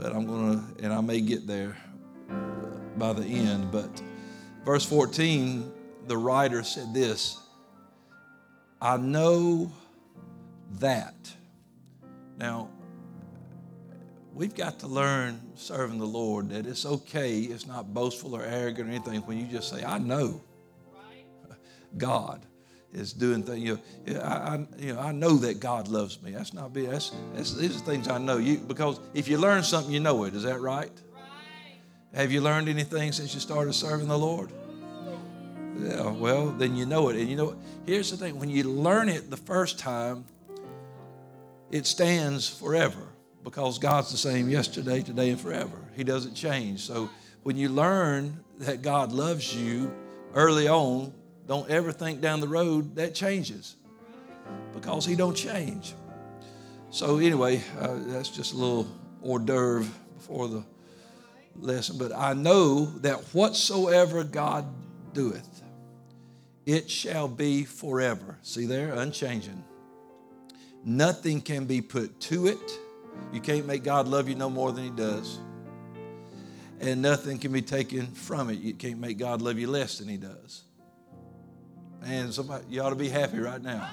but I'm going to, and I may get there by the end. But verse 14, the writer said this I know that. Now, we've got to learn serving the Lord that it's okay, it's not boastful or arrogant or anything when you just say, I know God is doing things. You know, I, I, you know, I know that God loves me. That's not big. That's, that's these are things I know. You because if you learn something, you know it. Is that right? right? Have you learned anything since you started serving the Lord? Yeah. Well, then you know it. And you know, here's the thing: when you learn it the first time, it stands forever because God's the same yesterday, today, and forever. He doesn't change. So when you learn that God loves you early on, don't ever think down the road that changes because he don't change. So anyway, uh, that's just a little hors d'oeuvre before the lesson. But I know that whatsoever God doeth, it shall be forever. See there, unchanging. Nothing can be put to it. You can't make God love you no more than He does. And nothing can be taken from it. You can't make God love you less than He does. Man, somebody, you ought to be happy right now.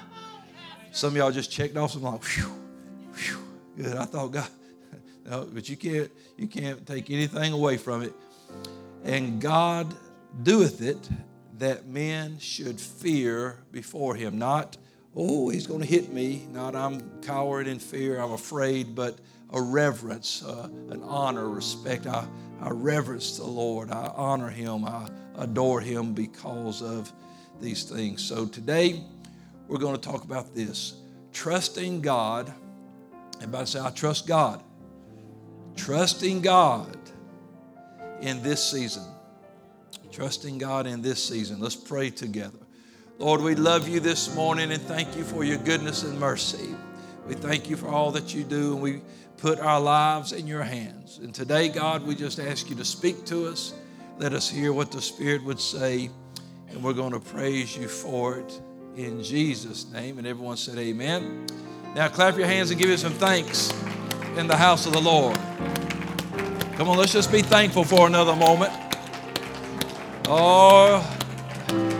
Some of y'all just checked off some like, whew, whew, good. I thought God, no, but you can't, you can't take anything away from it. And God doeth it that men should fear before him. Not, oh, he's going to hit me. Not, I'm cowering in fear, I'm afraid, but a reverence, uh, an honor, respect. I, I reverence the Lord. I honor him. I adore him because of these things. So today we're going to talk about this trusting God. Everybody say, I trust God. Trusting God in this season. Trusting God in this season. Let's pray together. Lord, we love you this morning and thank you for your goodness and mercy. We thank you for all that you do and we put our lives in your hands. And today, God, we just ask you to speak to us. Let us hear what the Spirit would say and we're going to praise you for it in Jesus' name. And everyone said, Amen. Now clap your hands and give you some thanks in the house of the Lord. Come on, let's just be thankful for another moment. Oh,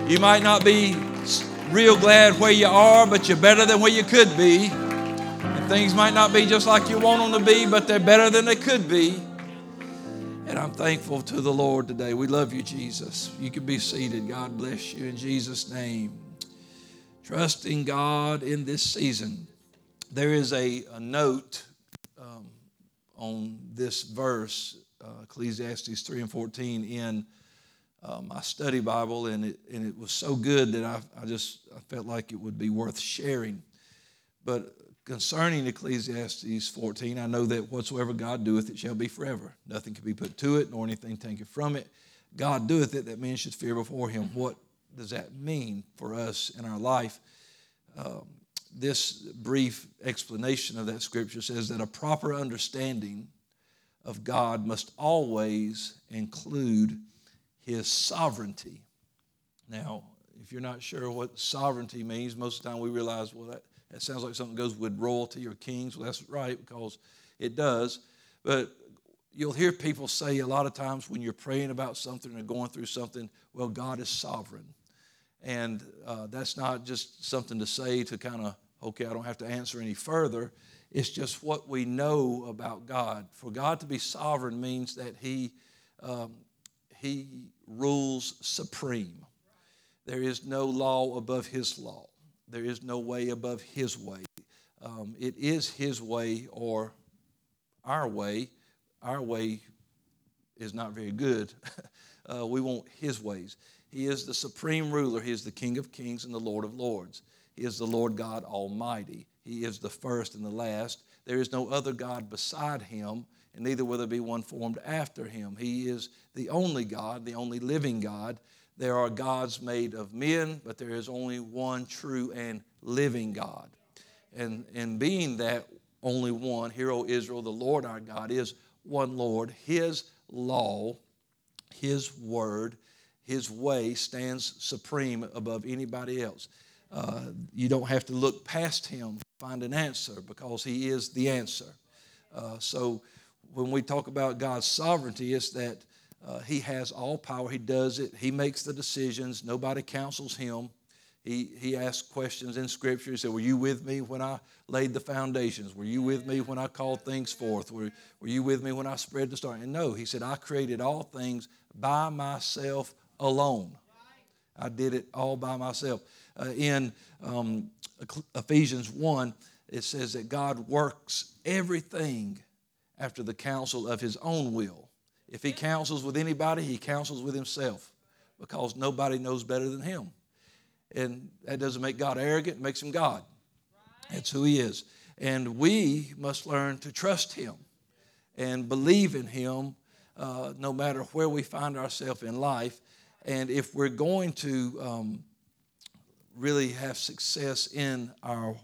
you might not be real glad where you are, but you're better than where you could be. And things might not be just like you want them to be, but they're better than they could be. And I'm thankful to the Lord today. We love you, Jesus. You can be seated. God bless you in Jesus' name. Trusting God in this season. There is a, a note um, on this verse, uh, Ecclesiastes 3 and 14, in uh, my study Bible, and it, and it was so good that I, I just I felt like it would be worth sharing. But concerning Ecclesiastes 14, I know that whatsoever God doeth, it shall be forever. Nothing can be put to it, nor anything taken from it. God doeth it that men should fear before him. What does that mean for us in our life? Um, this brief explanation of that scripture says that a proper understanding of God must always include his sovereignty. Now, if you're not sure what sovereignty means, most of the time we realize, well, that that sounds like something goes with royalty or kings. Well, that's right because it does. But you'll hear people say a lot of times when you're praying about something or going through something, well, God is sovereign. And uh, that's not just something to say to kind of, okay, I don't have to answer any further. It's just what we know about God. For God to be sovereign means that He, um, he rules supreme. There is no law above His law. There is no way above His way. Um, it is His way or our way. Our way is not very good. uh, we want His ways. He is the supreme ruler. He is the King of kings and the Lord of lords. He is the Lord God Almighty. He is the first and the last. There is no other God beside Him, and neither will there be one formed after Him. He is the only God, the only living God. There are gods made of men, but there is only one true and living God. And, and being that only one, Hear, O Israel, the Lord our God is one Lord. His law, His word, His way stands supreme above anybody else. Uh, you don't have to look past Him to find an answer because He is the answer. Uh, so when we talk about God's sovereignty, it's that uh, He has all power. He does it. He makes the decisions. Nobody counsels Him. He, he asked questions in Scripture. He said, Were you with me when I laid the foundations? Were you with me when I called things forth? Were, were you with me when I spread the star? And no, he said, I created all things by myself alone. I did it all by myself. Uh, in um, Ephesians 1, it says that God works everything after the counsel of his own will. If he counsels with anybody, he counsels with himself because nobody knows better than him. And that doesn't make God arrogant, it makes him God. That's who he is. And we must learn to trust him and believe in him uh, no matter where we find ourselves in life. And if we're going to um, really have success in our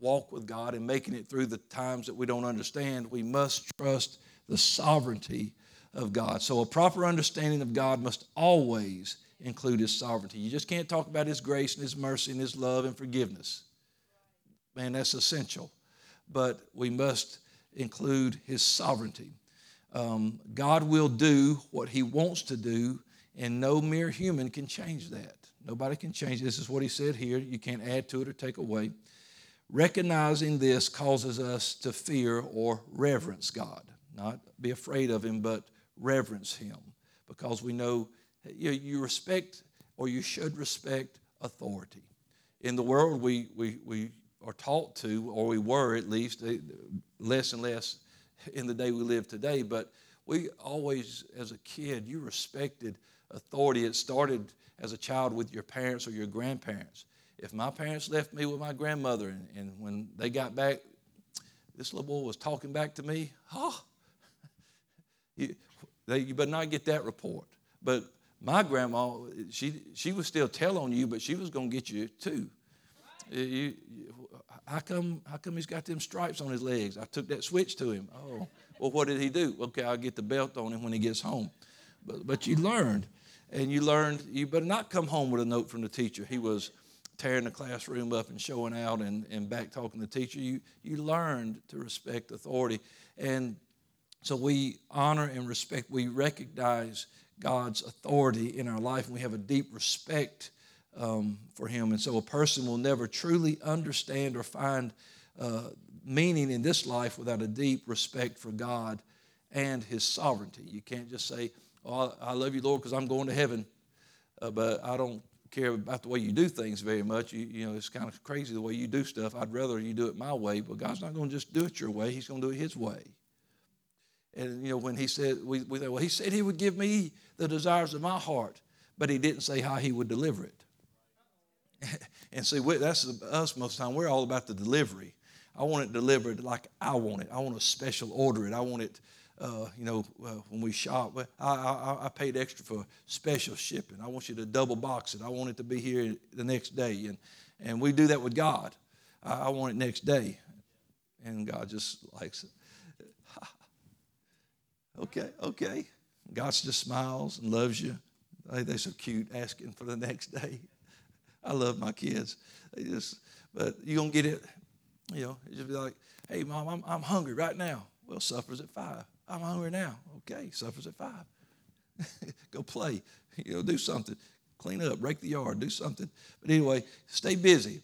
walk with God and making it through the times that we don't understand, we must trust the sovereignty of God. So, a proper understanding of God must always include His sovereignty. You just can't talk about His grace and His mercy and His love and forgiveness. Man, that's essential. But we must include His sovereignty. Um, God will do what He wants to do, and no mere human can change that. Nobody can change. This is what He said here. You can't add to it or take away. Recognizing this causes us to fear or reverence God, not be afraid of Him, but reverence Him because we know you, you respect or you should respect authority. In the world, we, we, we are taught to, or we were at least, eh, less and less in the day we live today, but we always, as a kid, you respected authority. It started as a child with your parents or your grandparents if my parents left me with my grandmother and, and when they got back, this little boy was talking back to me, you, they, you better not get that report. But my grandma, she, she was still tell on you, but she was going to get you too. You, you, how, come, how come he's got them stripes on his legs? I took that switch to him. Oh, well, what did he do? Okay, I'll get the belt on him when he gets home. But, but you learned, and you learned you better not come home with a note from the teacher. He was tearing the classroom up and showing out and, and back talking the teacher. You, you learned to respect authority. And so we honor and respect, we recognize God's authority in our life, and we have a deep respect um, for Him. And so a person will never truly understand or find uh, meaning in this life without a deep respect for God and His sovereignty. You can't just say, Oh, I love you, Lord, because I'm going to heaven, uh, but I don't care about the way you do things very much. You, you know, it's kind of crazy the way you do stuff. I'd rather you do it my way, but God's not going to just do it your way. He's going to do it His way. And, you know, when He said, we, we well, He said He would give me the desires of my heart, but He didn't say how He would deliver it. and see, that's us most of the time. We're all about the delivery. I want it delivered like I want it. I want to special order it. I want it uh, you know, uh, when we shop, I, I, I, paid extra for special shipping. I want you to double box it. I want it to be here the next day. And, and we do that with God. I, I want it next day. And God just likes it. Okay, okay. God just smiles and loves you. Hey, they're so cute asking for the next day. I love my kids. They just, but you're going to get it, you know, just be like, hey, mom, I'm, I'm hungry right now. Well, supper's at five. I'm hungry now. Okay, supper's at five. Go play. You know, do something. Clean up, break the yard, do something. But anyway, stay busy.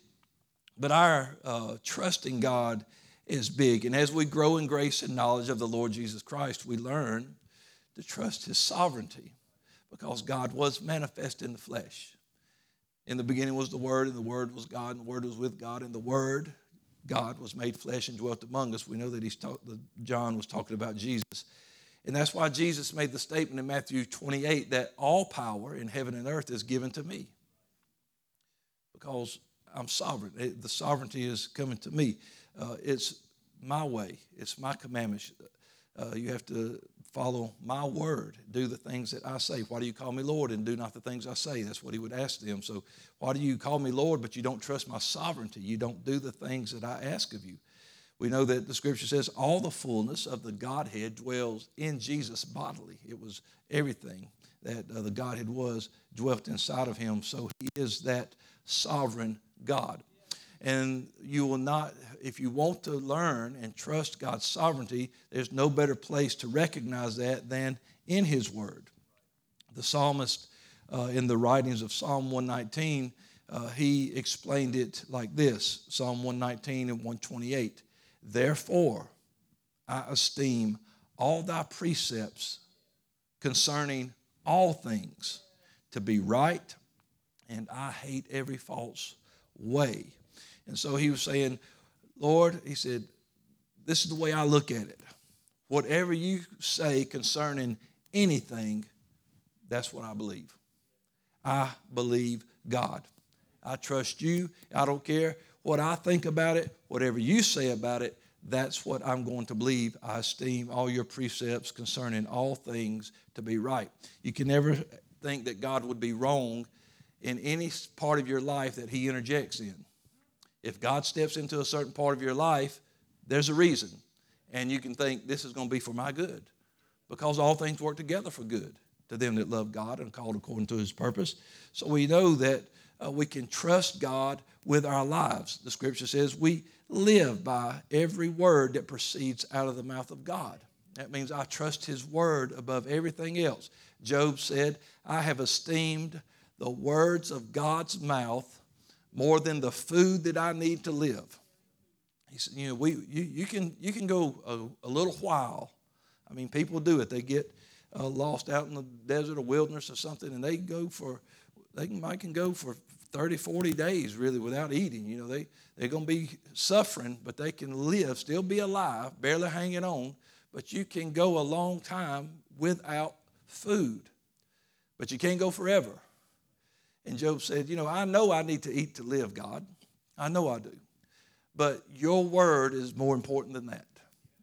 But our uh, trusting God is big. And as we grow in grace and knowledge of the Lord Jesus Christ, we learn to trust His sovereignty because God was manifest in the flesh. In the beginning was the Word, and the Word was God, and the Word was with God, and the Word God was made flesh and dwelt among us. We know that he's talk, John was talking about Jesus. And that's why Jesus made the statement in Matthew 28 that all power in heaven and earth is given to me. Because I'm sovereign. Eh, the sovereignty is coming to me. Uh, it's my way, it's my commandments. Uh, you have to follow my word, do the things that I say. Why do you call me Lord and do not the things I say? That's what he would ask them. So, why do you call me Lord, but you don't trust my sovereignty? You don't do the things that I ask of you. We know that the scripture says all the fullness of the Godhead dwells in Jesus bodily. It was everything that uh, the Godhead was dwelt inside of him. So he is that sovereign God. And you will not, if you want to learn and trust God's sovereignty, there's no better place to recognize that than in His Word. The psalmist, uh, in the writings of Psalm 119, uh, he explained it like this Psalm 119 and 128. Therefore, I esteem all thy precepts concerning all things to be right, and I hate every false way. And so he was saying, Lord, he said, this is the way I look at it. Whatever you say concerning anything, that's what I believe. I believe God. I trust you. I don't care what I think about it, whatever you say about it, that's what I'm going to believe. I esteem all your precepts concerning all things to be right. You can never think that God would be wrong in any part of your life that He interjects in. If God steps into a certain part of your life, there's a reason. And you can think this is going to be for my good because all things work together for good to them that love God and are called according to His purpose. So we know that uh, we can trust God with our lives. The scripture says we live by every word that proceeds out of the mouth of God. That means I trust His word above everything else. Job said, I have esteemed the words of God's mouth more than the food that I need to live. He said, you know, we, you, you, can, you can go a, a little while. I mean, people do it. They get uh, lost out in the desert or wilderness or something, and they go for, they can, might can go for 30, 40 days really without eating. You know, they, they're going to be suffering, but they can live, still be alive, barely hanging on. But you can go a long time without food, but you can't go forever. And Job said, You know, I know I need to eat to live, God. I know I do. But your word is more important than that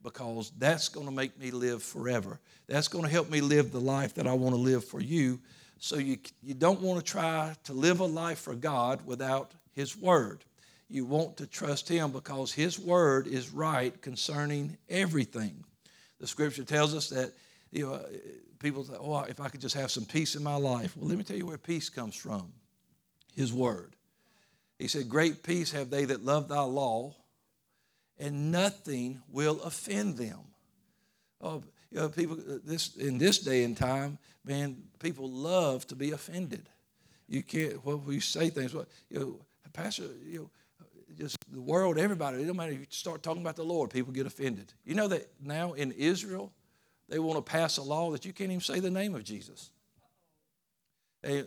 because that's going to make me live forever. That's going to help me live the life that I want to live for you so you, you don't want to try to live a life for God without His Word. You want to trust Him because His Word is right concerning everything. The Scripture tells us that you know, people say, "Oh, if I could just have some peace in my life." Well, let me tell you where peace comes from. His Word. He said, "Great peace have they that love Thy law, and nothing will offend them." Oh, you know, people uh, this in this day and time, man, people love to be offended. You can't well you say things. Well, you know, Pastor, you know, just the world, everybody. It don't matter if you start talking about the Lord, people get offended. You know that now in Israel, they want to pass a law that you can't even say the name of Jesus.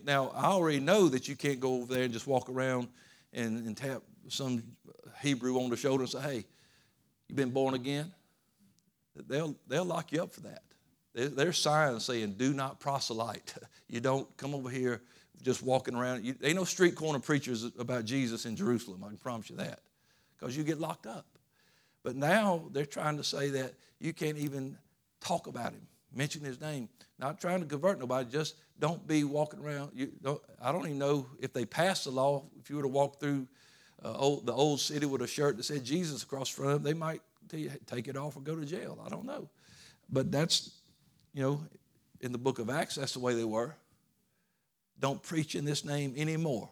now I already know that you can't go over there and just walk around and, and tap some Hebrew on the shoulder and say, "Hey, you've been born again?" they'll, they'll lock you up for that. There's signs saying, do not proselyte. You don't come over here just walking around. You, ain't no street corner preachers about Jesus in Jerusalem, I can promise you that, because you get locked up. But now they're trying to say that you can't even talk about him, mention his name. Not trying to convert nobody, just don't be walking around. You don't, I don't even know if they passed the law. If you were to walk through uh, old, the old city with a shirt that said Jesus across front of them, they might take it off or go to jail. I don't know. But that's, you know, in the book of Acts, that's the way they were. Don't preach in this name anymore,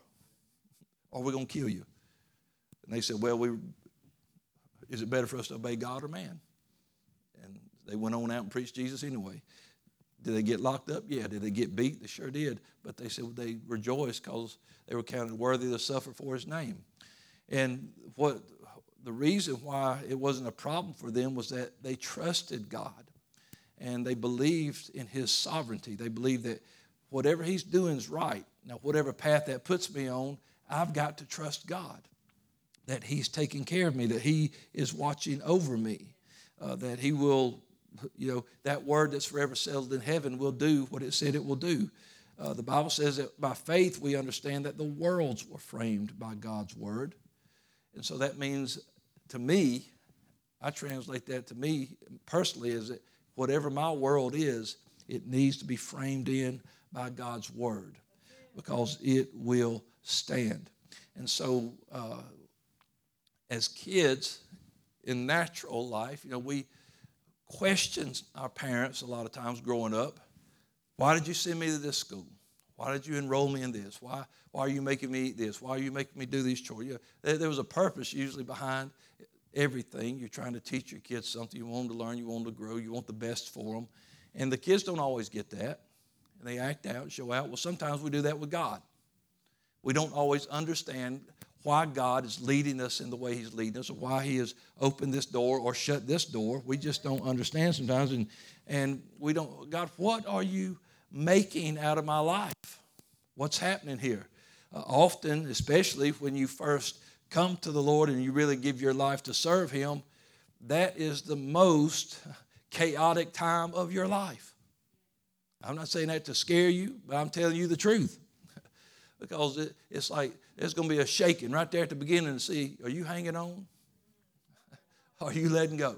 or we're going to kill you. And they said, Well, we, is it better for us to obey God or man? They went on out and preached Jesus anyway. Did they get locked up? Yeah. Did they get beat? They sure did. But they said they rejoiced because they were counted worthy to suffer for his name. And what the reason why it wasn't a problem for them was that they trusted God and they believed in His sovereignty. They believed that whatever He's doing is right. Now, whatever path that puts me on, I've got to trust God that He's taking care of me, that He is watching over me, uh, that He will, you know, that word that's forever settled in heaven will do what it said it will do. Uh, the Bible says that by faith we understand that the worlds were framed by God's word. And so that means to me, I translate that to me personally as that whatever my world is, it needs to be framed in by God's word because it will stand. And so, uh, as kids in natural life, you know, we question our parents a lot of times growing up. Why did you send me to this school? Why did you enroll me in this? Why, why are you making me eat this? Why are you making me do these chores? There, there was a purpose usually behind everything. You're trying to teach your kids something. You want them to learn. You want them to grow. You want the best for them. And the kids don't always get that. And they act out, show out. Well, sometimes we do that with God. We don't always understand why God is leading us in the way He's leading us, or why He has opened this door or shut this door. We just don't understand sometimes. And, and we don't, God, what are you making out of my life? What's happening here? Uh, often, especially when you first come to the Lord and you really give your life to serve Him, that is the most chaotic time of your life. I'm not saying that to scare you, but I'm telling you the truth. because it, it's like there's going to be a shaking right there at the beginning to see are you hanging on? are you letting go?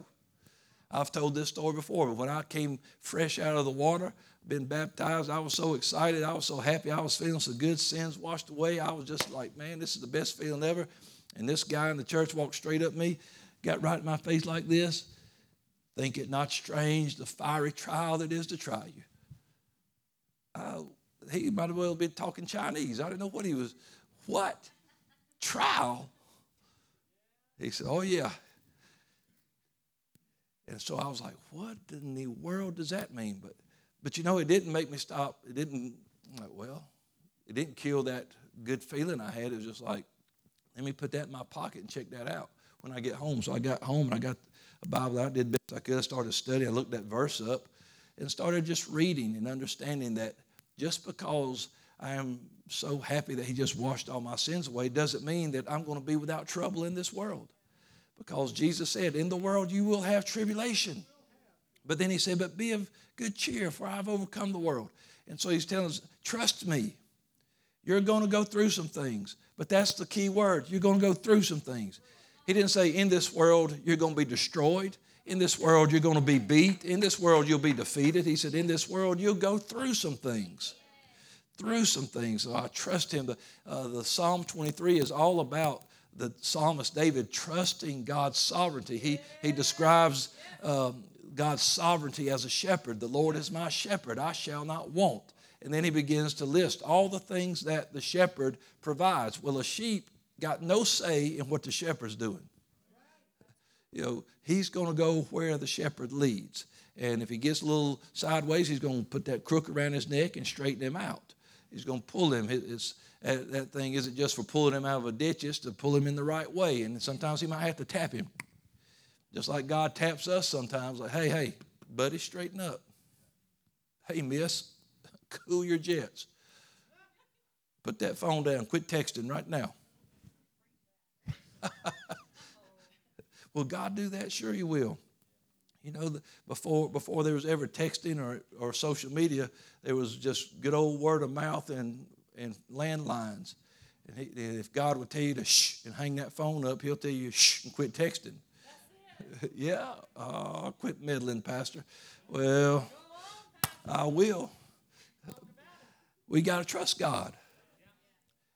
I've told this story before, but when I came fresh out of the water, been baptized, I was so excited. I was so happy. I was feeling so good, sins washed away. I was just like, man, this is the best feeling ever. And this guy in the church walked straight up me, got right in my face like this. Think it not strange the fiery trial that is to try you. I, he might as well have been talking Chinese. I didn't know what he was. What? Trial? He said, Oh, yeah. And so I was like, What in the world does that mean? But, but you know, it didn't make me stop. It didn't, like, well, it didn't kill that good feeling I had. It was just like, let me put that in my pocket and check that out when I get home. So I got home and I got a Bible out, did best I could. I started studying. I looked that verse up and started just reading and understanding that just because I am so happy that He just washed all my sins away doesn't mean that I'm going to be without trouble in this world. Because Jesus said, In the world you will have tribulation. But then He said, But be of good cheer, for I've overcome the world. And so He's telling us, Trust me. You're going to go through some things. But that's the key word. You're going to go through some things. He didn't say, In this world you're going to be destroyed. In this world, you're going to be beat. In this world, you'll be defeated. He said, In this world, you'll go through some things. Through some things. So I trust him. The, uh, the Psalm 23 is all about the psalmist David trusting God's sovereignty. He, he describes um, God's sovereignty as a shepherd. The Lord is my shepherd, I shall not want. And then he begins to list all the things that the shepherd provides. Well, a sheep got no say in what the shepherd's doing you know, he's going to go where the shepherd leads. And if he gets a little sideways, he's going to put that crook around his neck and straighten him out. He's going to pull him. It's, that thing isn't just for pulling him out of a ditch, it's to pull him in the right way. And sometimes he might have to tap him. Just like God taps us sometimes, like, hey, hey, buddy, straighten up. Hey, miss, cool your jets. Put that phone down. Quit texting right now. Will God do that? Sure, He will. You know, before before there was ever texting or, or social media, there was just good old word of mouth and, and landlines. And, he, and if God would tell you to shh and hang that phone up, He'll tell you shh and quit texting. yeah, uh, quit meddling, Pastor. Well, I will. We got to trust God.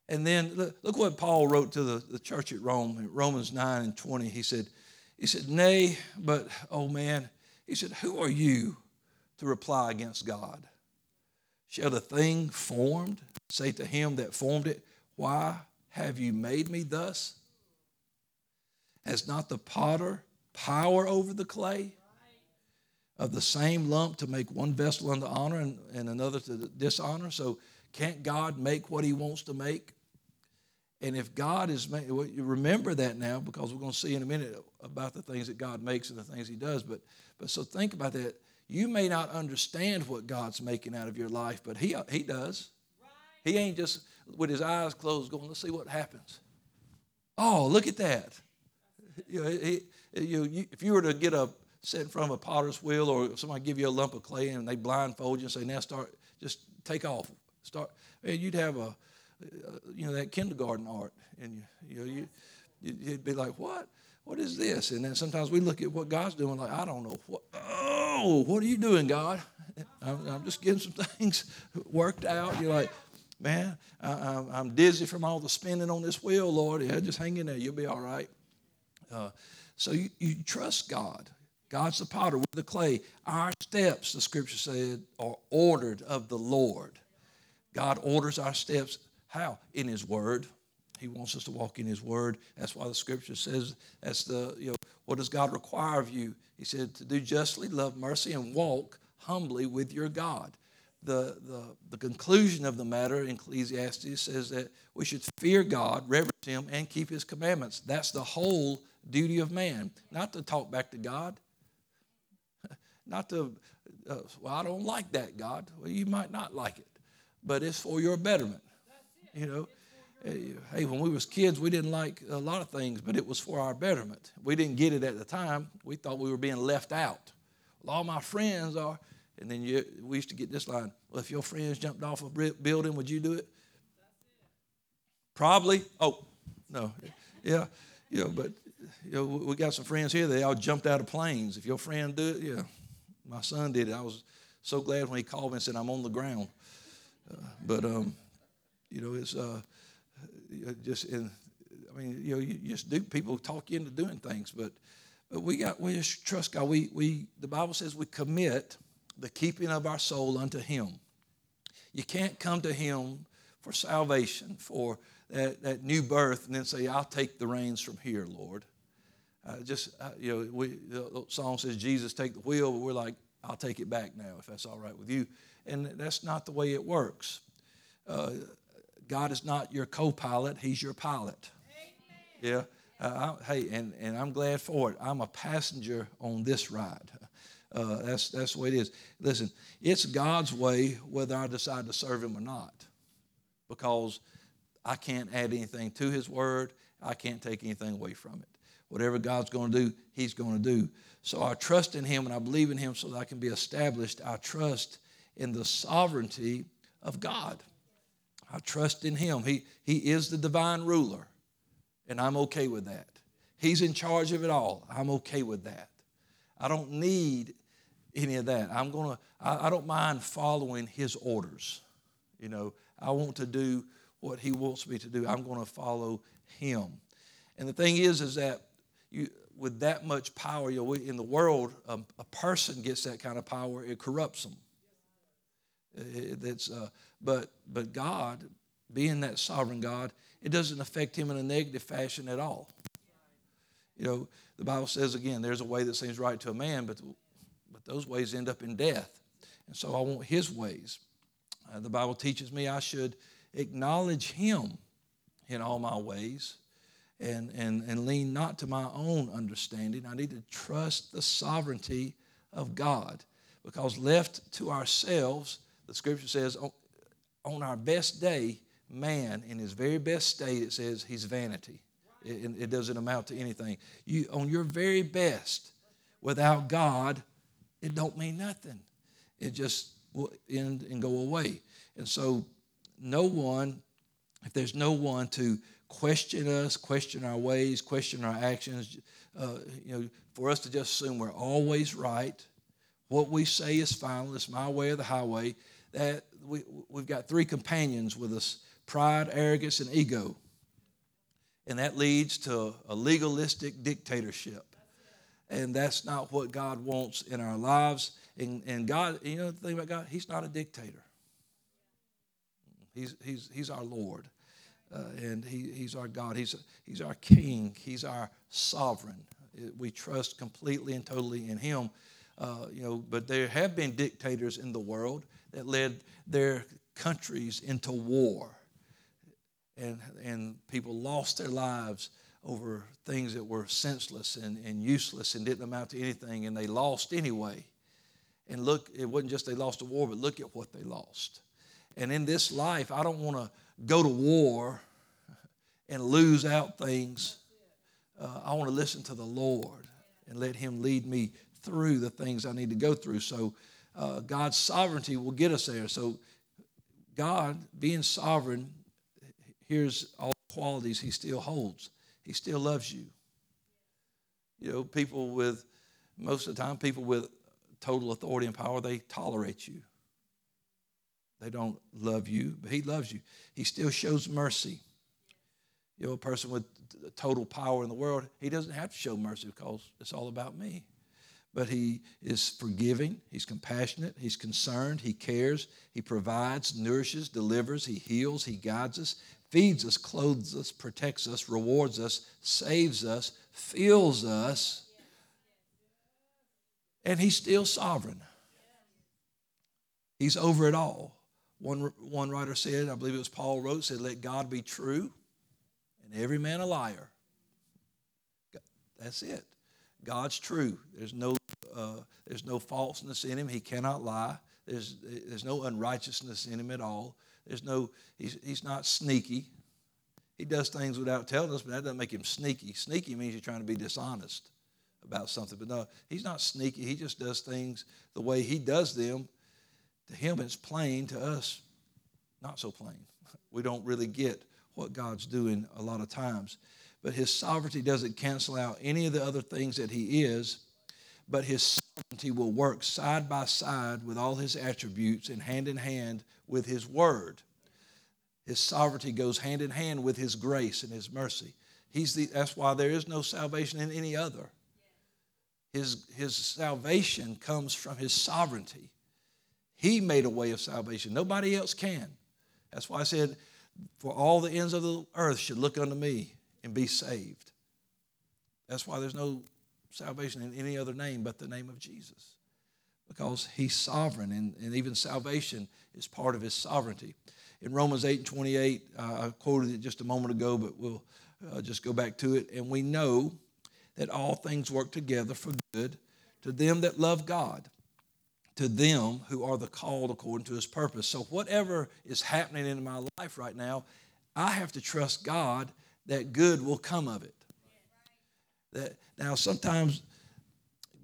And then look what Paul wrote to the, the church at Rome, in Romans 9 and 20. He said, he said, Nay, but, oh man, he said, Who are you to reply against God? Shall the thing formed say to him that formed it, Why have you made me thus? Has not the potter power over the clay? Of the same lump to make one vessel unto honor and, and another to dishonor. So, can't God make what he wants to make? And if God is, remember that now because we're going to see in a minute about the things that God makes and the things He does. But, but so think about that. You may not understand what God's making out of your life, but He, he does. He ain't just with His eyes closed going, let's see what happens. Oh, look at that. You know, he, you, you, if you were to get a sit in front of a potter's wheel or somebody give you a lump of clay and they blindfold you and say, now start, just take off. Start, and you'd have a, uh, you know, that kindergarten art. And, you, you know, you, you'd be like, what? What is this? And then sometimes we look at what God's doing like, I don't know. What, oh, what are you doing, God? I'm, I'm just getting some things worked out. You're like, man, I, am dizzy from all the spinning on this wheel, Lord. Yeah, just hang in there. You'll be all right. Uh, so you, you trust God. God's the potter, with the clay. Our steps, the scripture said, are ordered of the Lord. God orders our steps. How? In His Word. He wants us to walk in His Word. That's why the Scripture says, "That's the you know, what does God require of you?" He said to do justly, love mercy, and walk humbly with your God. The, the, the conclusion of the matter in Ecclesiastes says that we should fear God, reverence Him, and keep His commandments. That's the whole duty of man. Not to talk back to God, not to, uh, well, I don't like that, God. Well, you might not like it, but it's for your betterment. You know, hey, when we was kids, we didn't like a lot of things, but it was for our betterment. We didn't get it at the time. We thought we were being left out. Well, all my friends are, and then you, we used to get this line Well, if your friends jumped off a building, would you do it? Probably. Oh, no. Yeah. Know, but you know, we got some friends here, they all jumped out of planes. If your friend do it, yeah. My son did it. I was so glad when he called me and said, I'm on the ground. Uh, but, um, you know, it's uh, just, in, I mean, you know, you just do, people talk you into doing things, but, but we got, we just trust God. We, we, the Bible says we commit the keeping of our soul unto Him. You can't come to Him for salvation, for that, that new birth, and then say, I'll take the reins from here, Lord. Uh, just, uh, you know, we, the song says, Jesus, take the wheel, but we're like, I'll take it back now if that's all right with you. And that's not the way it works. Uh, God is not your co pilot, He's your pilot. Amen. Yeah. Uh, I, hey, and, and I'm glad for it. I'm a passenger on this ride. Uh, that's, that's the way it is. Listen, it's God's way whether I decide to serve Him or not. Because I can't add anything to His Word, I can't take anything away from it. Whatever God's going to do, He's going to do. So I trust in Him and I believe in Him so that I can be established. I trust in the sovereignty of God. I trust in Him. He, he is the divine ruler, and I'm okay with that. He's in charge of it all. I'm okay with that. I don't need any of that. I'm gonna. I, I don't mind following His orders. You know, I want to do what He wants me to do. I'm going to follow Him. And the thing is, is that you, with that much power, you know, in the world, a person gets that kind of power, it corrupts them. It, uh, but, but God, being that sovereign God, it doesn't affect him in a negative fashion at all. You know, the Bible says again, there's a way that seems right to a man, but, but those ways end up in death. And so I want his ways. Uh, the Bible teaches me I should acknowledge him in all my ways and, and, and lean not to my own understanding. I need to trust the sovereignty of God because left to ourselves, the scripture says, on our best day, man, in his very best state, it says he's vanity. It, it doesn't amount to anything. You, on your very best, without God, it don't mean nothing. It just will end and go away. And so, no one, if there's no one to question us, question our ways, question our actions. Uh, you know, for us to just assume we're always right. What we say is final. It's my way or the highway. That we, we've got three companions with us: pride, arrogance, and ego. And that leads to a legalistic dictatorship. And that's not what God wants in our lives. And, and God, you know the thing about God, He's not a dictator. He's, he's, he's our Lord. Uh, and he, He's our God. He's, he's our King. He's our sovereign. We trust completely and totally in Him. Uh, you know, but there have been dictators in the world that led their countries into war, and and people lost their lives over things that were senseless and, and useless and didn't amount to anything, and they lost anyway. And look, it wasn't just they lost a war, but look at what they lost. And in this life, I don't want to go to war and lose out things. Uh, I want to listen to the Lord and let Him lead me through the things I need to go through. So uh, God's sovereignty will get us there. So God, being sovereign, here's all the qualities He still holds. He still loves you. You know, people with, most of the time, people with total authority and power, they tolerate you. They don't love you, but He loves you. He still shows mercy. You know, a person with total power in the world, he doesn't have to show mercy because it's all about me. But He is forgiving, He's compassionate, He's concerned, He cares, He provides, nourishes, delivers, He heals, He guides us, feeds us, clothes us, protects us, rewards us, saves us, fills us, and He's still sovereign. He's over it all. One, one writer said, I believe it was Paul wrote, said, Let God be true and every man a liar. That's it. God's true. There's no, uh, there's no falseness in him. He cannot lie. There's, there's no unrighteousness in him at all. There's no, he's, he's not sneaky. He does things without telling us, but that doesn't make him sneaky. Sneaky means you're trying to be dishonest about something. But no, he's not sneaky. He just does things the way he does them. To him, it's plain. To us, not so plain. We don't really get what God's doing a lot of times. But his sovereignty doesn't cancel out any of the other things that he is, but his sovereignty will work side by side with all his attributes and hand in hand with his word. His sovereignty goes hand in hand with his grace and his mercy. He's the, that's why there is no salvation in any other. His, his salvation comes from his sovereignty. He made a way of salvation. Nobody else can. That's why I said, For all the ends of the earth should look unto me and be saved. That's why there's no salvation in any other name but the name of Jesus. Because he's sovereign, and, and even salvation is part of his sovereignty. In Romans 8 and 28, uh, I quoted it just a moment ago, but we'll uh, just go back to it. And we know that all things work together for good to them that love God, to them who are the called according to his purpose. So, whatever is happening in my life right now, I have to trust God that good will come of it. That, now, sometimes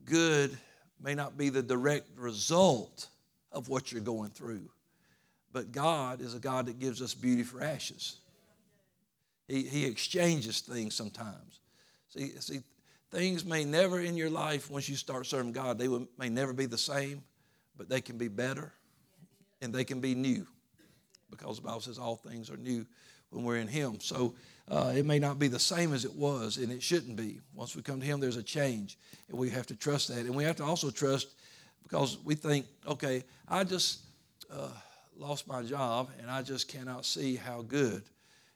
good may not be the direct result of what you're going through, but God is a God that gives us beauty for ashes. He, he exchanges things sometimes. See, see, things may never in your life, once you start serving God, they will, may never be the same, but they can be better and they can be new because the Bible says all things are new when we're in Him. So uh, it may not be the same as it was, and it shouldn't be. Once we come to Him, there's a change, and we have to trust that. And we have to also trust because we think, okay, I just uh, lost my job, and I just cannot see how good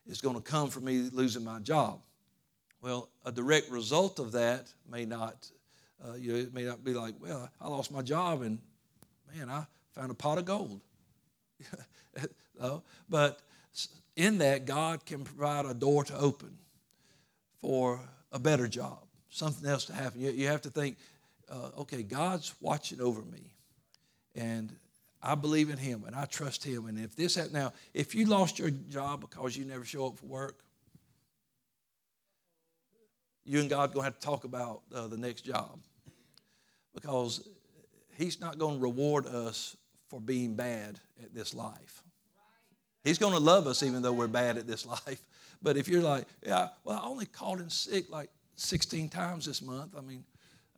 is going to come from me losing my job. Well, a direct result of that may not, uh, you know, it may not be like, well, I lost my job, and man, I found a pot of gold. no, but in that, God can provide a door to open for a better job, something else to happen. You, you have to think, uh, okay, God's watching over me, and I believe in Him, and I trust Him. And if this happens, now, if you lost your job because you never show up for work, you and God to have to talk about uh, the next job because He's not going to reward us for being bad at this life. He's going to love us even though we're bad at this life. But if you're like, yeah, well, I only called in sick like 16 times this month. I mean,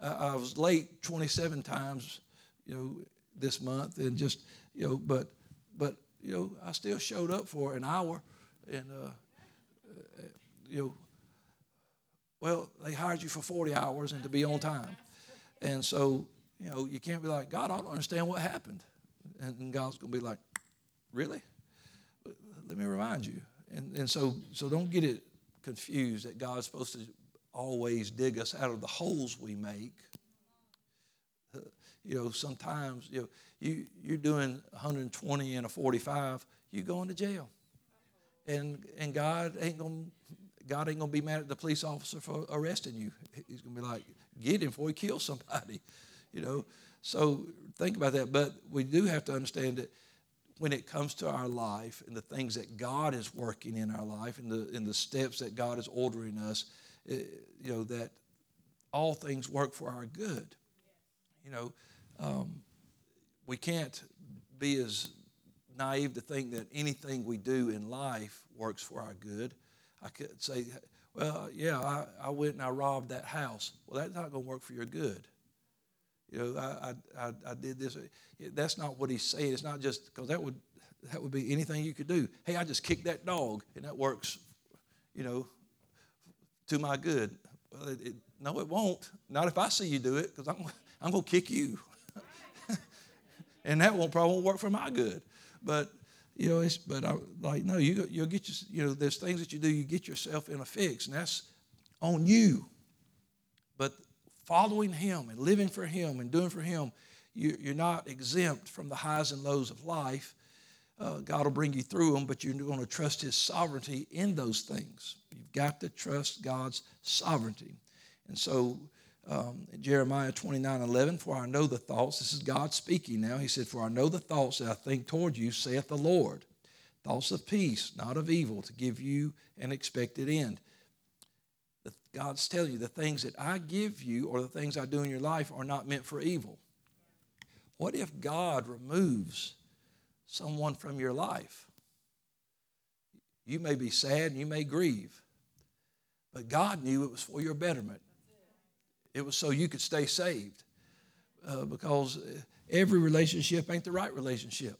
I, was late 27 times, you know, this month, and just, you know, but, but, you know, I still showed up for an hour, and, uh, you know, well, they hired you for 40 hours and to be on time. And so, you know, you can't be like, God, I don't understand what happened. And God's going to be like, really? Let me remind you. And, and so, so don't get it confused that God's supposed to always dig us out of the holes we make. Uh, you know, sometimes you know, you you're doing 120 and a 45, you going to jail, and and God ain't gonna God ain't gonna be mad at the police officer for arresting you. He's gonna be like, get him before he kills somebody, you know. So think about that. But we do have to understand that when it comes to our life and the things that God is working in our life and the, and the steps that God is ordering us, it, eh, you know, that all things work for our good. You know, um, we can't be as naive to think that anything we do in life works for our good. I could say, well, yeah, I, I went and I robbed that house. Well, that's not going to work for your good. You know, I, I, I did this. That's not what he's saying. It's not just because that would that would be anything you could do. Hey, I just kicked that dog, and that works, you know, to my good. Well, it, it, no, it won't. Not if I see you do it, because I'm I'm going to kick you. and that won't probably won't work for my good. But you know, it's but I like no, you you'll get your, you know, there's things that you do, you get yourself in a fix, and that's on you. But following Him and living for Him and doing for Him, you, you're not exempt from the highs and lows of life. Uh, God will bring you through them, but you're going to trust His sovereignty in those things. You've got to trust God's sovereignty. And so, um, Jeremiah 29 11, for I know the thoughts, this is God speaking now. He said, For I know the thoughts that I think toward you, saith the Lord, thoughts of peace, not of evil, to give you an expected end. God's telling you the things that I give you or the things I do in your life are not meant for evil. What if God removes someone from your life? You may be sad and you may grieve, but God knew it was for your betterment. It was so you could stay saved uh, because every relationship ain't the right relationship.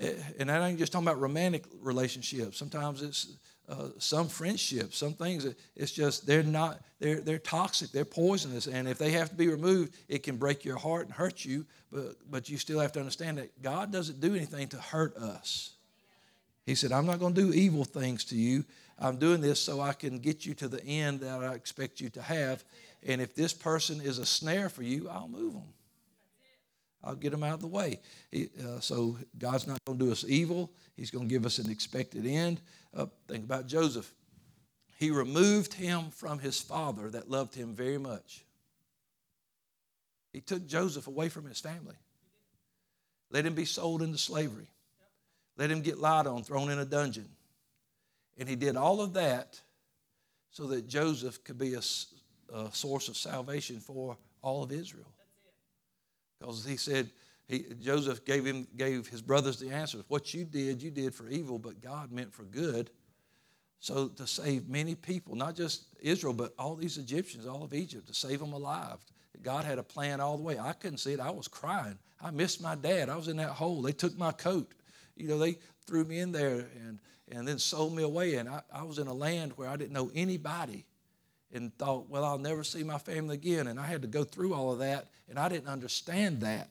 Eh, and I ain't just talking about romantic relationships. Sometimes it's uh, some friendships, some things. It's just they're not they're they're toxic, they're poisonous, and if they have to be removed, it can break your heart and hurt you. But but you still have to understand that God doesn't do anything to hurt us. He said, "I'm not going to do evil things to you. I'm doing this so I can get you to the end that I expect you to have. And if this person is a snare for you, I'll move them." I'll get them out of the way. He, uh, so God's not going to do us evil. He's going to give us an expected end. Uh, think about Joseph. He removed him from his father that loved him very much. He took Joseph away from his family. Let him be sold into slavery. Let him get lied on, thrown in a dungeon. And he did all of that so that Joseph could be a, a source of salvation for all of Israel. Because he said, he, Joseph gave him gave his brothers the answers. What you did, you did for evil, but God meant for good. So to save many people, not just Israel, but all these Egyptians, all of Egypt, to save them alive. God had a plan all the way. I couldn't see it. I was crying. I missed my dad. I was in that hole. They took my coat. You know, they threw me in there and, and then sold me away. And I, I was in a land where I didn't know anybody and thought, well, I'll never see my family again. And I had to go through all of that, and I didn't understand that.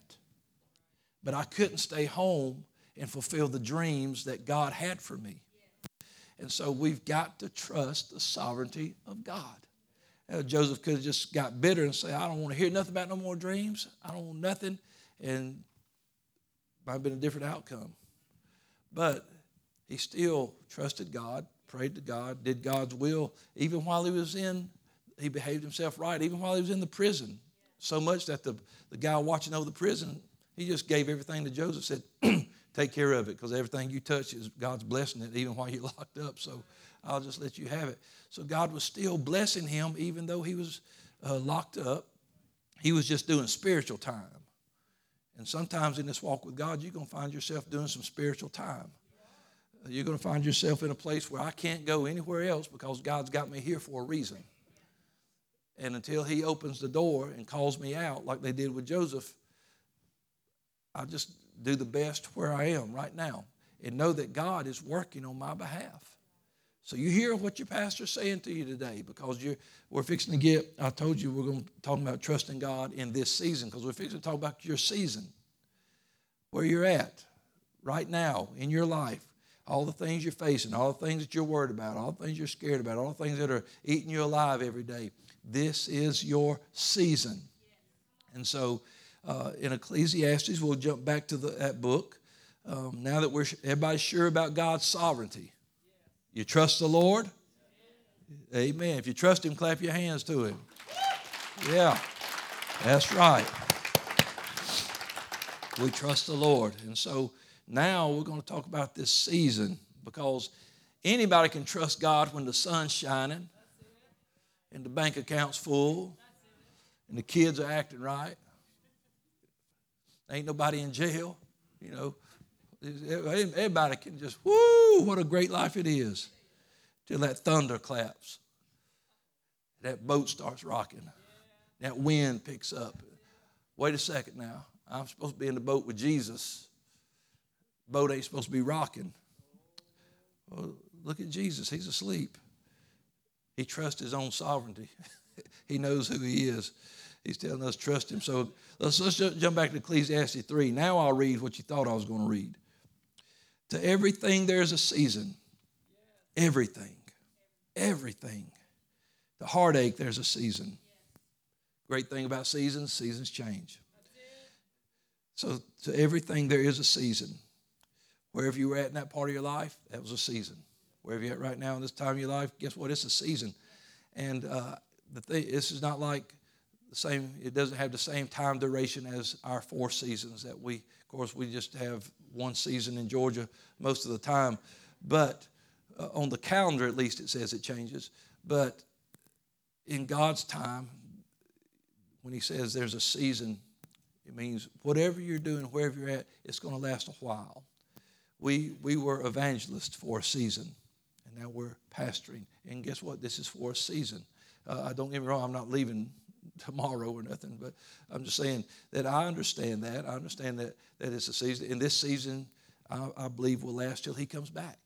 But I couldn't stay home and fulfill the dreams that God had for me. And so we've got to trust the sovereignty of God. Uh, Joseph could have just got bitter and say, I don't want to hear nothing about no more dreams. I don't want nothing. And might have been a different outcome. But he still trusted God, prayed to God, did God's will, even while he was in, he behaved himself right, even while he was in the prison. So much that the, the guy watching over the prison, he just gave everything to Joseph, said, Take care of it, because everything you touch is God's blessing it, even while you're locked up. So I'll just let you have it. So God was still blessing him, even though he was uh, locked up. He was just doing spiritual time. And sometimes in this walk with God, you're going to find yourself doing some spiritual time you're going to find yourself in a place where I can't go anywhere else because God's got me here for a reason. And until He opens the door and calls me out, like they did with Joseph, I just do the best where I am right now and know that God is working on my behalf. So you hear what your pastor's saying to you today because you're, we're fixing to get, I told you we're going to talk about trusting God in this season because we're fixing to talk about your season, where you're at right now in your life all the things you're facing, all the things that you're worried about, all the things you're scared about, all the things that are eating you alive every day. This is your season. And so uh, in Ecclesiastes, we'll jump back to the, that book. Um, now that we're everybody's sure about God's sovereignty, you trust the Lord. Amen. If you trust Him, clap your hands to Him. Yeah, that's right. We trust the Lord, and so now we're going to talk about this season because anybody can trust God when the sun's shining and the bank account's full and the kids are acting right. Ain't nobody in jail, you know. Everybody can just, whoo, what a great life it is. Till that thunder claps, that boat starts rocking, that wind picks up. Wait a second now. I'm supposed to be in the boat with Jesus boat ain't supposed to be rocking. Well, look at Jesus. He's asleep. He trusts his own sovereignty. he knows who he is. He's telling us trust him. So let's, let's jump back to Ecclesiastes 3. Now I'll read what you thought I was going to read. To everything there's a season. Everything. Everything. The heartache, there's a season. Great thing about seasons, seasons change. So to everything there is a season. Wherever you were at in that part of your life, that was a season. Wherever you're at right now in this time of your life, guess what? It's a season. And uh, the thing, this is not like the same, it doesn't have the same time duration as our four seasons that we, of course, we just have one season in Georgia most of the time. But uh, on the calendar, at least, it says it changes. But in God's time, when He says there's a season, it means whatever you're doing, wherever you're at, it's going to last a while. We, we were evangelists for a season, and now we're pastoring. And guess what? This is for a season. Uh, don't get me wrong, I'm not leaving tomorrow or nothing, but I'm just saying that I understand that. I understand that, that it's a season. In this season, I, I believe will last till He comes back.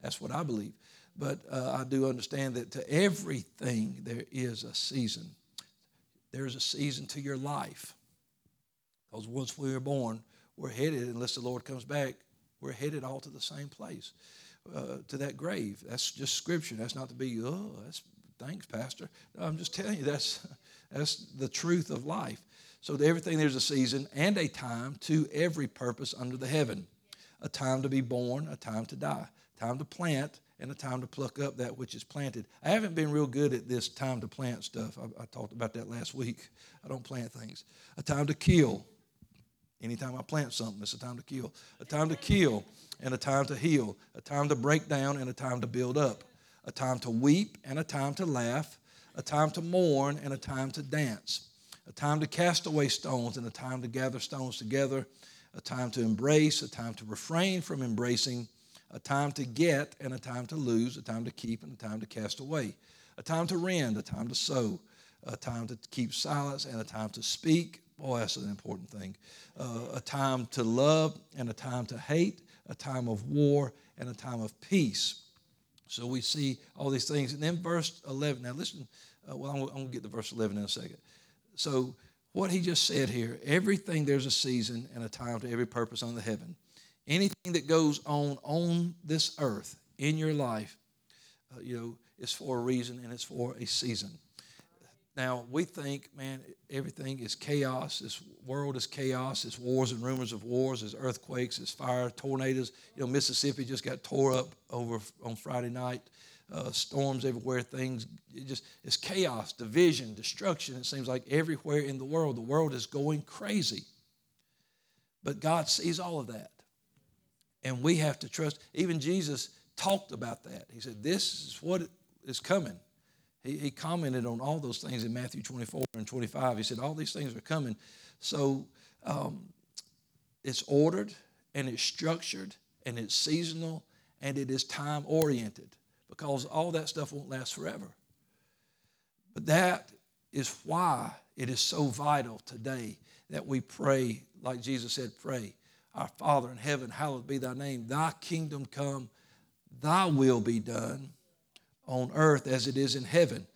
That's what I believe. But uh, I do understand that to everything there is a season. There's a season to your life. Because once we are born, we're headed, unless the Lord comes back, we're headed all to the same place, uh, to that grave. That's just scripture. That's not to be, oh, that's thanks, Pastor. No, I'm just telling you that's that's the truth of life. So to everything there's a season and a time to every purpose under the heaven. A time to be born, a time to die, time to plant, and a time to pluck up that which is planted. I haven't been real good at this time to plant stuff. I, I talked about that last week. I don't plant things. A time to kill, Anytime I plant something, it's a time to kill. A time to kill and a time to heal. A time to break down and a time to build up. A time to weep and a time to laugh. A time to mourn and a time to dance. A time to cast away stones and a time to gather stones together. A time to embrace, a time to refrain from embracing. A time to get and a time to lose. A time to keep and a time to cast away. A time to rend, a time to sow. A time to keep silence and a time to speak Boy, that's an important thing. Uh, a time to love and a time to hate, a time of war and a time of peace. So we see all these things. And then verse 11, now listen, uh, well, I'm, I'm going to get to verse 11 in a second. So what he just said here everything there's a season and a time to every purpose under heaven. Anything that goes on on this earth in your life, uh, you know, is for a reason and it's for a season. Now, we think, man, everything is chaos. This world is chaos. It's wars and rumors of wars. It's earthquakes. It's fire, tornadoes. You know, Mississippi just got tore up over on Friday night. Uh, storms everywhere. Things, it just, it's chaos, division, destruction. It seems like everywhere in the world, the world is going crazy. But God sees all of that. And we have to trust. Even Jesus talked about that. He said, This is what is coming. He, he commented on all those things in Matthew 24 and 25. He said, All these things are coming. So um, it's ordered and it's structured and it's seasonal and it is time oriented because all that stuff won't last forever. But that is why it is so vital today that we pray, like Jesus said, pray. Our Father in heaven, hallowed be thy name. Thy kingdom come, thy will be done on earth as it is in heaven.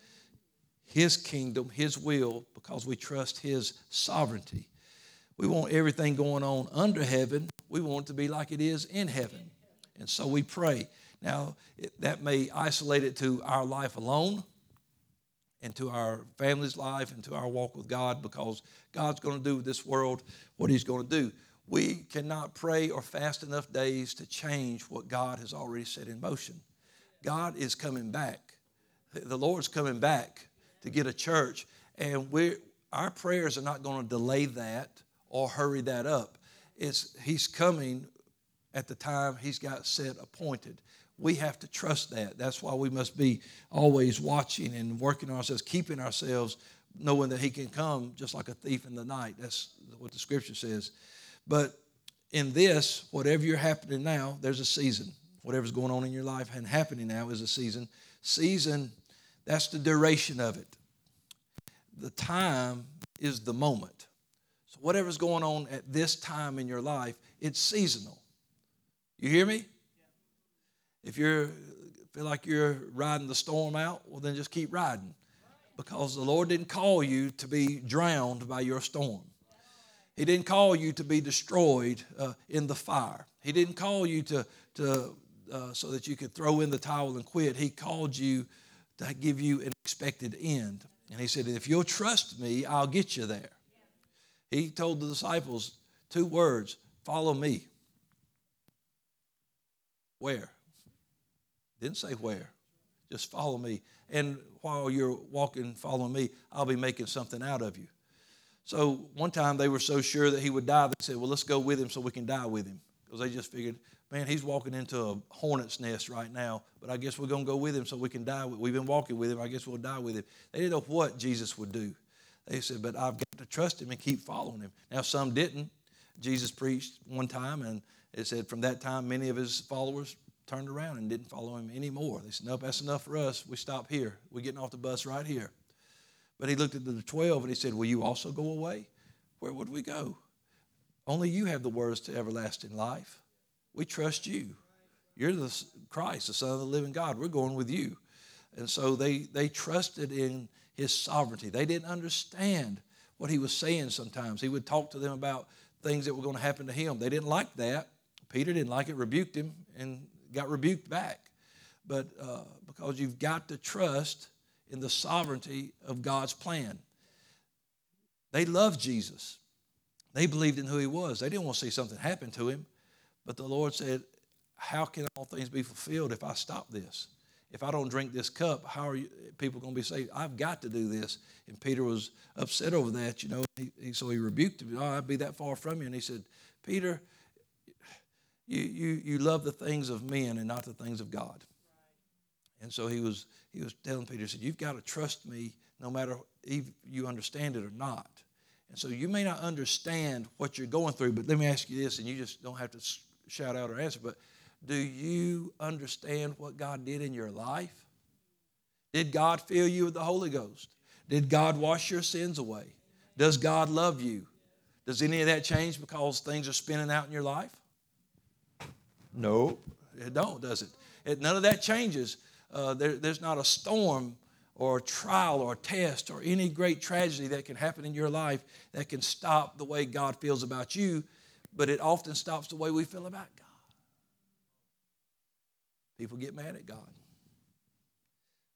His kingdom, His will, because we trust His sovereignty. We want everything going on under heaven. We want it to be like it is in heaven. And so we pray. Now, that may isolate it to our life alone and to our family's life and to our walk with God because God's going to do with this world what He's going to do. We cannot pray or fast enough days to change what God has already set in motion. God is coming back. The Lord's coming back to get a church, and we our prayers are not going to delay that or hurry that up. It's He's coming at the time He's got set appointed. We have to trust that. That's why we must be always watching and working on ourselves, keeping ourselves, knowing that He can come just like a thief in the night. That's what the Scripture says. But in this, whatever you're happening now, there's a season whatever's going on in your life and happening now is a season. Season, that's the duration of it. The time is the moment. So, whatever's going on at this time in your life, it's seasonal. You hear me? If you feel like you're riding the storm out, well, then just keep riding. because the Lord didn't call you to be drowned by your storm. He didn't call you to be destroyed uh, in the fire. He didn't call you to, to uh, so that you could throw in the towel and quit. He called you to give you an expected end. And he said, If you'll trust me, I'll get you there. He told the disciples two words follow me. Where? Didn't say where. Just follow me. And while you're walking, following me, I'll be making something out of you. So one time they were so sure that he would die, they said, Well, let's go with him so we can die with him. Because they just figured, man, he's walking into a hornet's nest right now, but I guess we're going to go with him so we can die. We've been walking with him. I guess we'll die with him. They didn't know what Jesus would do. They said, but I've got to trust him and keep following him. Now, some didn't. Jesus preached one time, and it said from that time, many of his followers turned around and didn't follow him anymore. They said, nope, that's enough for us. We stop here. We're getting off the bus right here. But he looked at the 12 and he said, Will you also go away? Where would we go? Only you have the words to everlasting life. We trust you. You're the Christ, the Son of the living God. We're going with you. And so they, they trusted in his sovereignty. They didn't understand what he was saying sometimes. He would talk to them about things that were going to happen to him. They didn't like that. Peter didn't like it, rebuked him, and got rebuked back. But uh, because you've got to trust in the sovereignty of God's plan. They loved Jesus. They believed in who he was. They didn't want to see something happen to him. But the Lord said, How can all things be fulfilled if I stop this? If I don't drink this cup, how are you, people going to be saved? I've got to do this. And Peter was upset over that, you know. He, he, so he rebuked him. Oh, I'd be that far from you. And he said, Peter, you, you, you love the things of men and not the things of God. And so he was, he was telling Peter, he said, You've got to trust me no matter if you understand it or not. And so you may not understand what you're going through, but let me ask you this, and you just don't have to shout out or answer, but do you understand what God did in your life? Did God fill you with the Holy Ghost? Did God wash your sins away? Does God love you? Does any of that change because things are spinning out in your life? No, it don't, does it? it none of that changes. Uh, there, there's not a storm or a trial or a test or any great tragedy that can happen in your life that can stop the way God feels about you, but it often stops the way we feel about God. People get mad at God.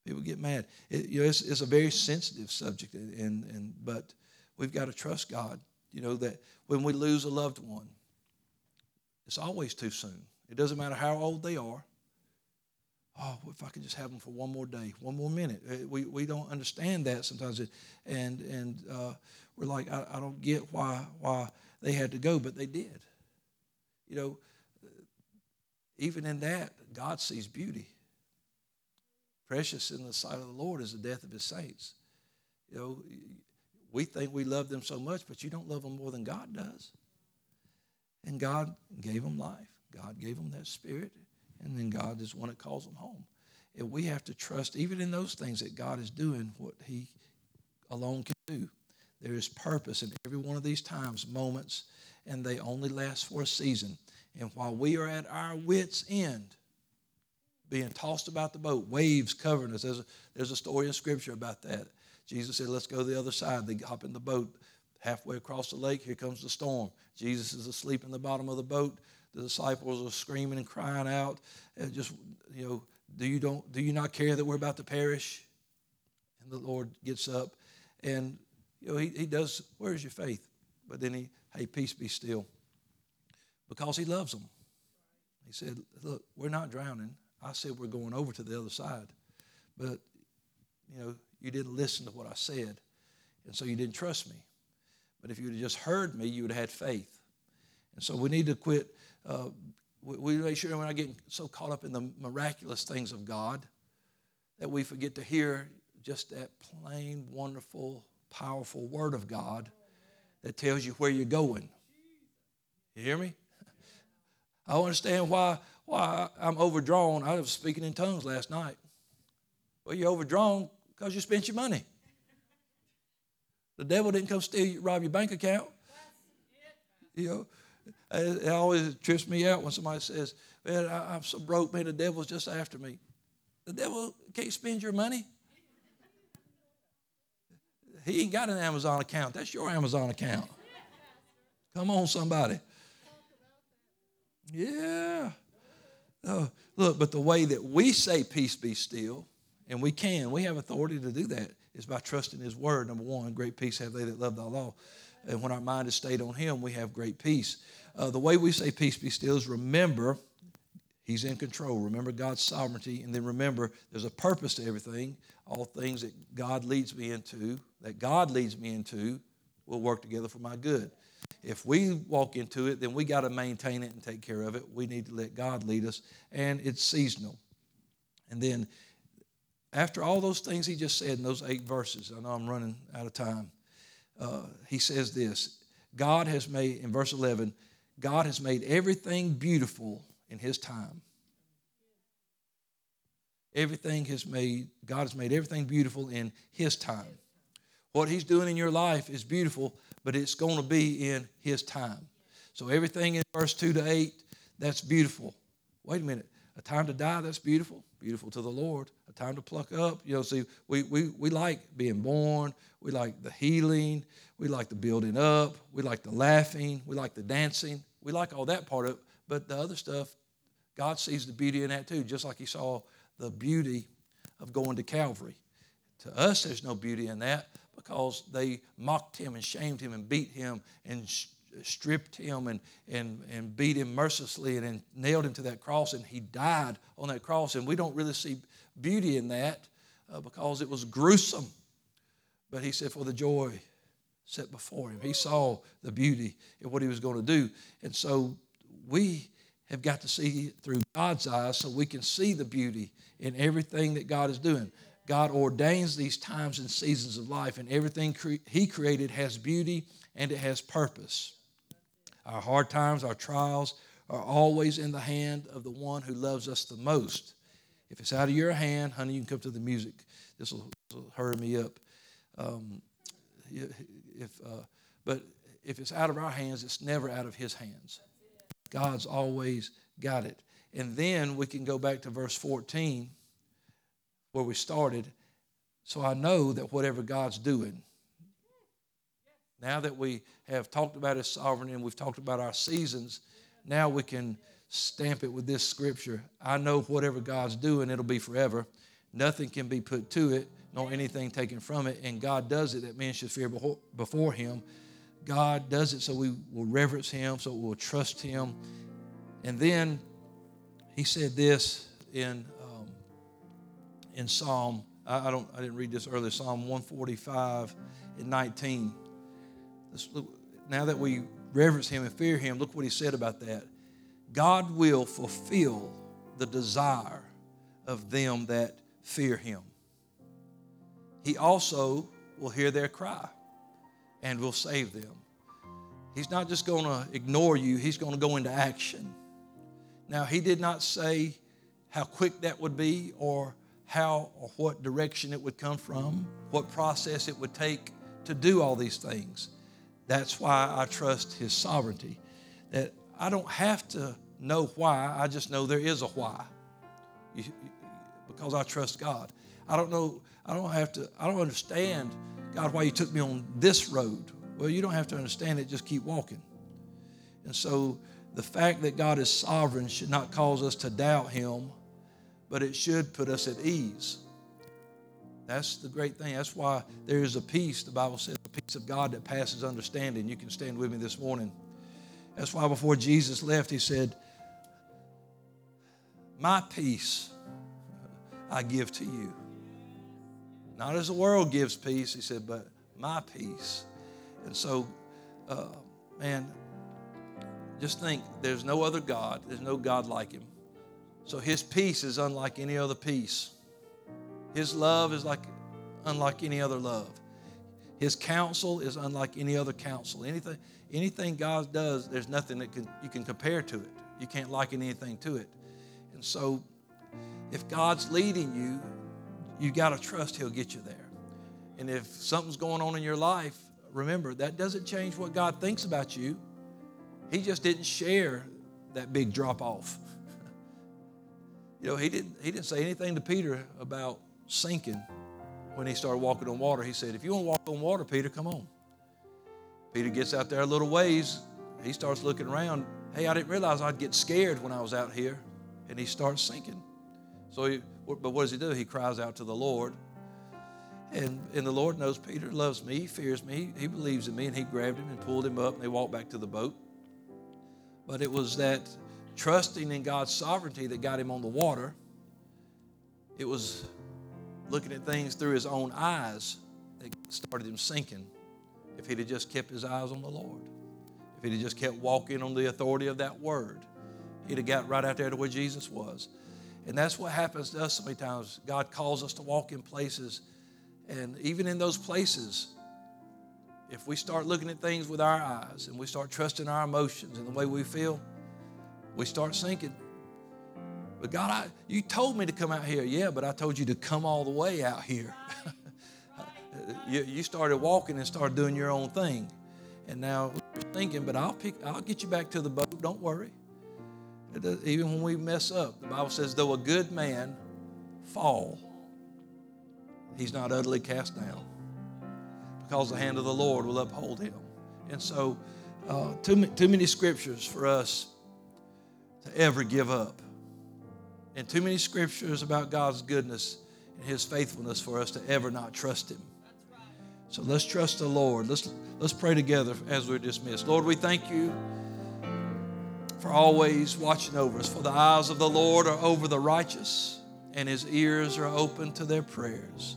People get mad. It, you know, it's, it's, a very sensitive subject, and, and but we've got to trust God. You know that when we lose a loved one, it's always too soon. It doesn't matter how old they are oh, if I could just have them for one more day, one more minute. Uh, we, we don't understand that sometimes. And, and uh, we're like, I, I don't get why, why they had to go, but they did. You know, even in that, God sees beauty. Precious in the sight of the Lord is the death of his saints. You know, we think we love them so much, but you don't love them more than God does. And God gave them life. God gave them that spirit and then God is one that calls them home. And we have to trust, even in those things, that God is doing what He alone can do. There is purpose in every one of these times, moments, and they only last for a season. And while we are at our wits' end, being tossed about the boat, waves covering us. There's a, there's a story in Scripture about that. Jesus said, Let's go to the other side. They hop in the boat. Halfway across the lake, here comes the storm. Jesus is asleep in the bottom of the boat the disciples are screaming and crying out, and just you know, do you don't do you not care that we're about to perish? And the Lord gets up, and you know he, he does. Where's your faith? But then he, hey, peace be still, because he loves them. He said, look, we're not drowning. I said we're going over to the other side, but you know you didn't listen to what I said, and so you didn't trust me. But if you'd have just heard me, you would have had faith. And so we need to quit uh, we, we make sure we're not getting so caught up in the miraculous things of God that we forget to hear just that plain, wonderful, powerful Word of God that tells you where you're going. You hear me? I understand why, why I'm overdrawn. I was speaking in tongues last night. Well, you're overdrawn because you spent your money. The devil didn't come steal, rob your bank account. You know, it always trips me out when somebody says, Man, I'm so broke, man, the devil's just after me. The devil can't spend your money. He ain't got an Amazon account. That's your Amazon account. Come on, somebody. Yeah. Oh, look, but the way that we say peace be still, and we can, we have authority to do that, is by trusting His word. Number one, great peace have they that love thy law. And when our mind is stayed on Him, we have great peace. Uh, the way we say peace be still is remember He's in control. Remember God's sovereignty, and then remember there's a purpose to everything. All things that God leads me into, that God leads me into, will work together for my good. If we walk into it, then we got to maintain it and take care of it. We need to let God lead us, and it's seasonal. And then, after all those things he just said in those eight verses, I know I'm running out of time. Uh, he says this God has made, in verse 11, God has made everything beautiful in His time. Everything has made, God has made everything beautiful in His time. What He's doing in your life is beautiful, but it's going to be in His time. So everything in verse 2 to 8, that's beautiful. Wait a minute. A time to die, that's beautiful. Beautiful to the Lord. A time to pluck up. You know, see, we, we, we like being born. We like the healing. We like the building up. We like the laughing. We like the dancing. We like all that part of it. But the other stuff, God sees the beauty in that too, just like He saw the beauty of going to Calvary. To us, there's no beauty in that because they mocked him and shamed him and beat him and stripped him and, and, and beat him mercilessly and, and nailed him to that cross, and he died on that cross. And we don't really see beauty in that uh, because it was gruesome. But he said, for the joy set before him, he saw the beauty in what he was going to do. And so we have got to see through God's eyes so we can see the beauty in everything that God is doing. God ordains these times and seasons of life, and everything cre- He created has beauty and it has purpose. Our hard times, our trials are always in the hand of the one who loves us the most. If it's out of your hand, honey, you can come to the music. This will, hurry me up. Um, if, uh, but if it's out of our hands, it's never out of His hands. God's always got it. And then we can go back to verse 14 where we started. So I know that whatever God's doing, now that we have talked about His sovereignty and we've talked about our seasons, now we can stamp it with this scripture. I know whatever God's doing, it'll be forever. Nothing can be put to it, nor anything taken from it. And God does it that men should fear before Him. God does it so we will reverence Him, so we'll trust Him. And then He said this in um, in Psalm. I, I, don't. I didn't read this earlier. Psalm 145 and 19. Look, now that we reverence Him and fear Him, look what He said about that. God will fulfill the desire of them that fear Him. He also will hear their cry and will save them. He's not just going to ignore you, He's going to go into action. Now, He did not say how quick that would be or how or what direction it would come from, what process it would take to do all these things. That's why I trust His sovereignty. That I don't have to know why, I just know there is a why. because I trust God. I don't know, I don't have to, I don't understand God, why you took me on this road? Well, you don't have to understand it, just keep walking. And so the fact that God is sovereign should not cause us to doubt Him, but it should put us at ease. That's the great thing. That's why there is a peace, the Bible says, a peace of God that passes understanding. You can stand with me this morning. That's why before Jesus left, He said, My peace I give to you. Not as the world gives peace, he said, but my peace. And so, uh, man, just think there's no other God, there's no God like him. So his peace is unlike any other peace. His love is like unlike any other love. His counsel is unlike any other counsel. Anything, anything God does, there's nothing that can, you can compare to it. You can't liken anything to it. And so, if God's leading you, you got to trust He'll get you there. And if something's going on in your life, remember that doesn't change what God thinks about you. He just didn't share that big drop off. you know, he didn't he didn't say anything to Peter about sinking when he started walking on water, he said, If you want to walk on water, Peter, come on. Peter gets out there a little ways. He starts looking around. Hey, I didn't realize I'd get scared when I was out here. And he starts sinking. So, he, but what does he do? He cries out to the Lord. And, and the Lord knows Peter loves me, he fears me, he, he believes in me, and he grabbed him and pulled him up, and they walked back to the boat. But it was that trusting in God's sovereignty that got him on the water. It was looking at things through his own eyes that started him sinking if he'd have just kept his eyes on the Lord. If he'd have just kept walking on the authority of that word, he'd have got right out there to where Jesus was. And that's what happens to us so many times. God calls us to walk in places, and even in those places, if we start looking at things with our eyes and we start trusting our emotions and the way we feel, we start sinking. But God, I, you told me to come out here. Yeah, but I told you to come all the way out here. you, you, started walking and started doing your own thing. And now you're thinking, but I'll, pick, I'll get you back to the boat. Don't worry. Even when we mess up, the Bible says, though a good man fall, he's not utterly cast down because the hand of the Lord will uphold him. And so, uh, too, too many scriptures for us to ever give up. And too many scriptures about God's goodness and his faithfulness for us to ever not trust him. So let's trust the Lord. Let's, let's pray together as we're dismissed. Lord, we thank you for always watching over us. For the eyes of the Lord are over the righteous, and his ears are open to their prayers.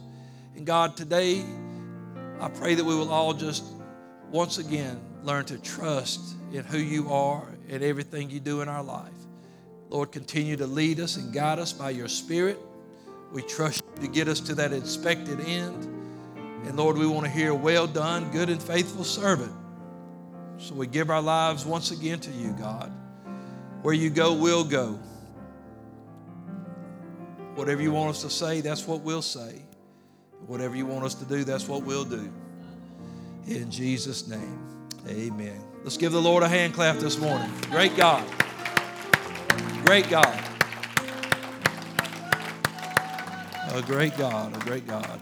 And God, today, I pray that we will all just once again learn to trust in who you are and everything you do in our life. Lord, continue to lead us and guide us by your Spirit. We trust you to get us to that expected end. And Lord, we want to hear, well done, good and faithful servant. So we give our lives once again to you, God. Where you go, we'll go. Whatever you want us to say, that's what we'll say. Whatever you want us to do, that's what we'll do. In Jesus' name, amen. Let's give the Lord a hand clap this morning. Great God. Great God. A great God, a great God.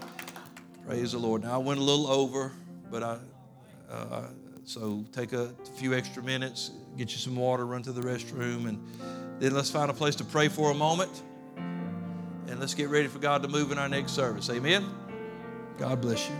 Praise the Lord. Now, I went a little over, but I, uh, so take a few extra minutes, get you some water, run to the restroom, and then let's find a place to pray for a moment. And let's get ready for God to move in our next service. Amen. God bless you.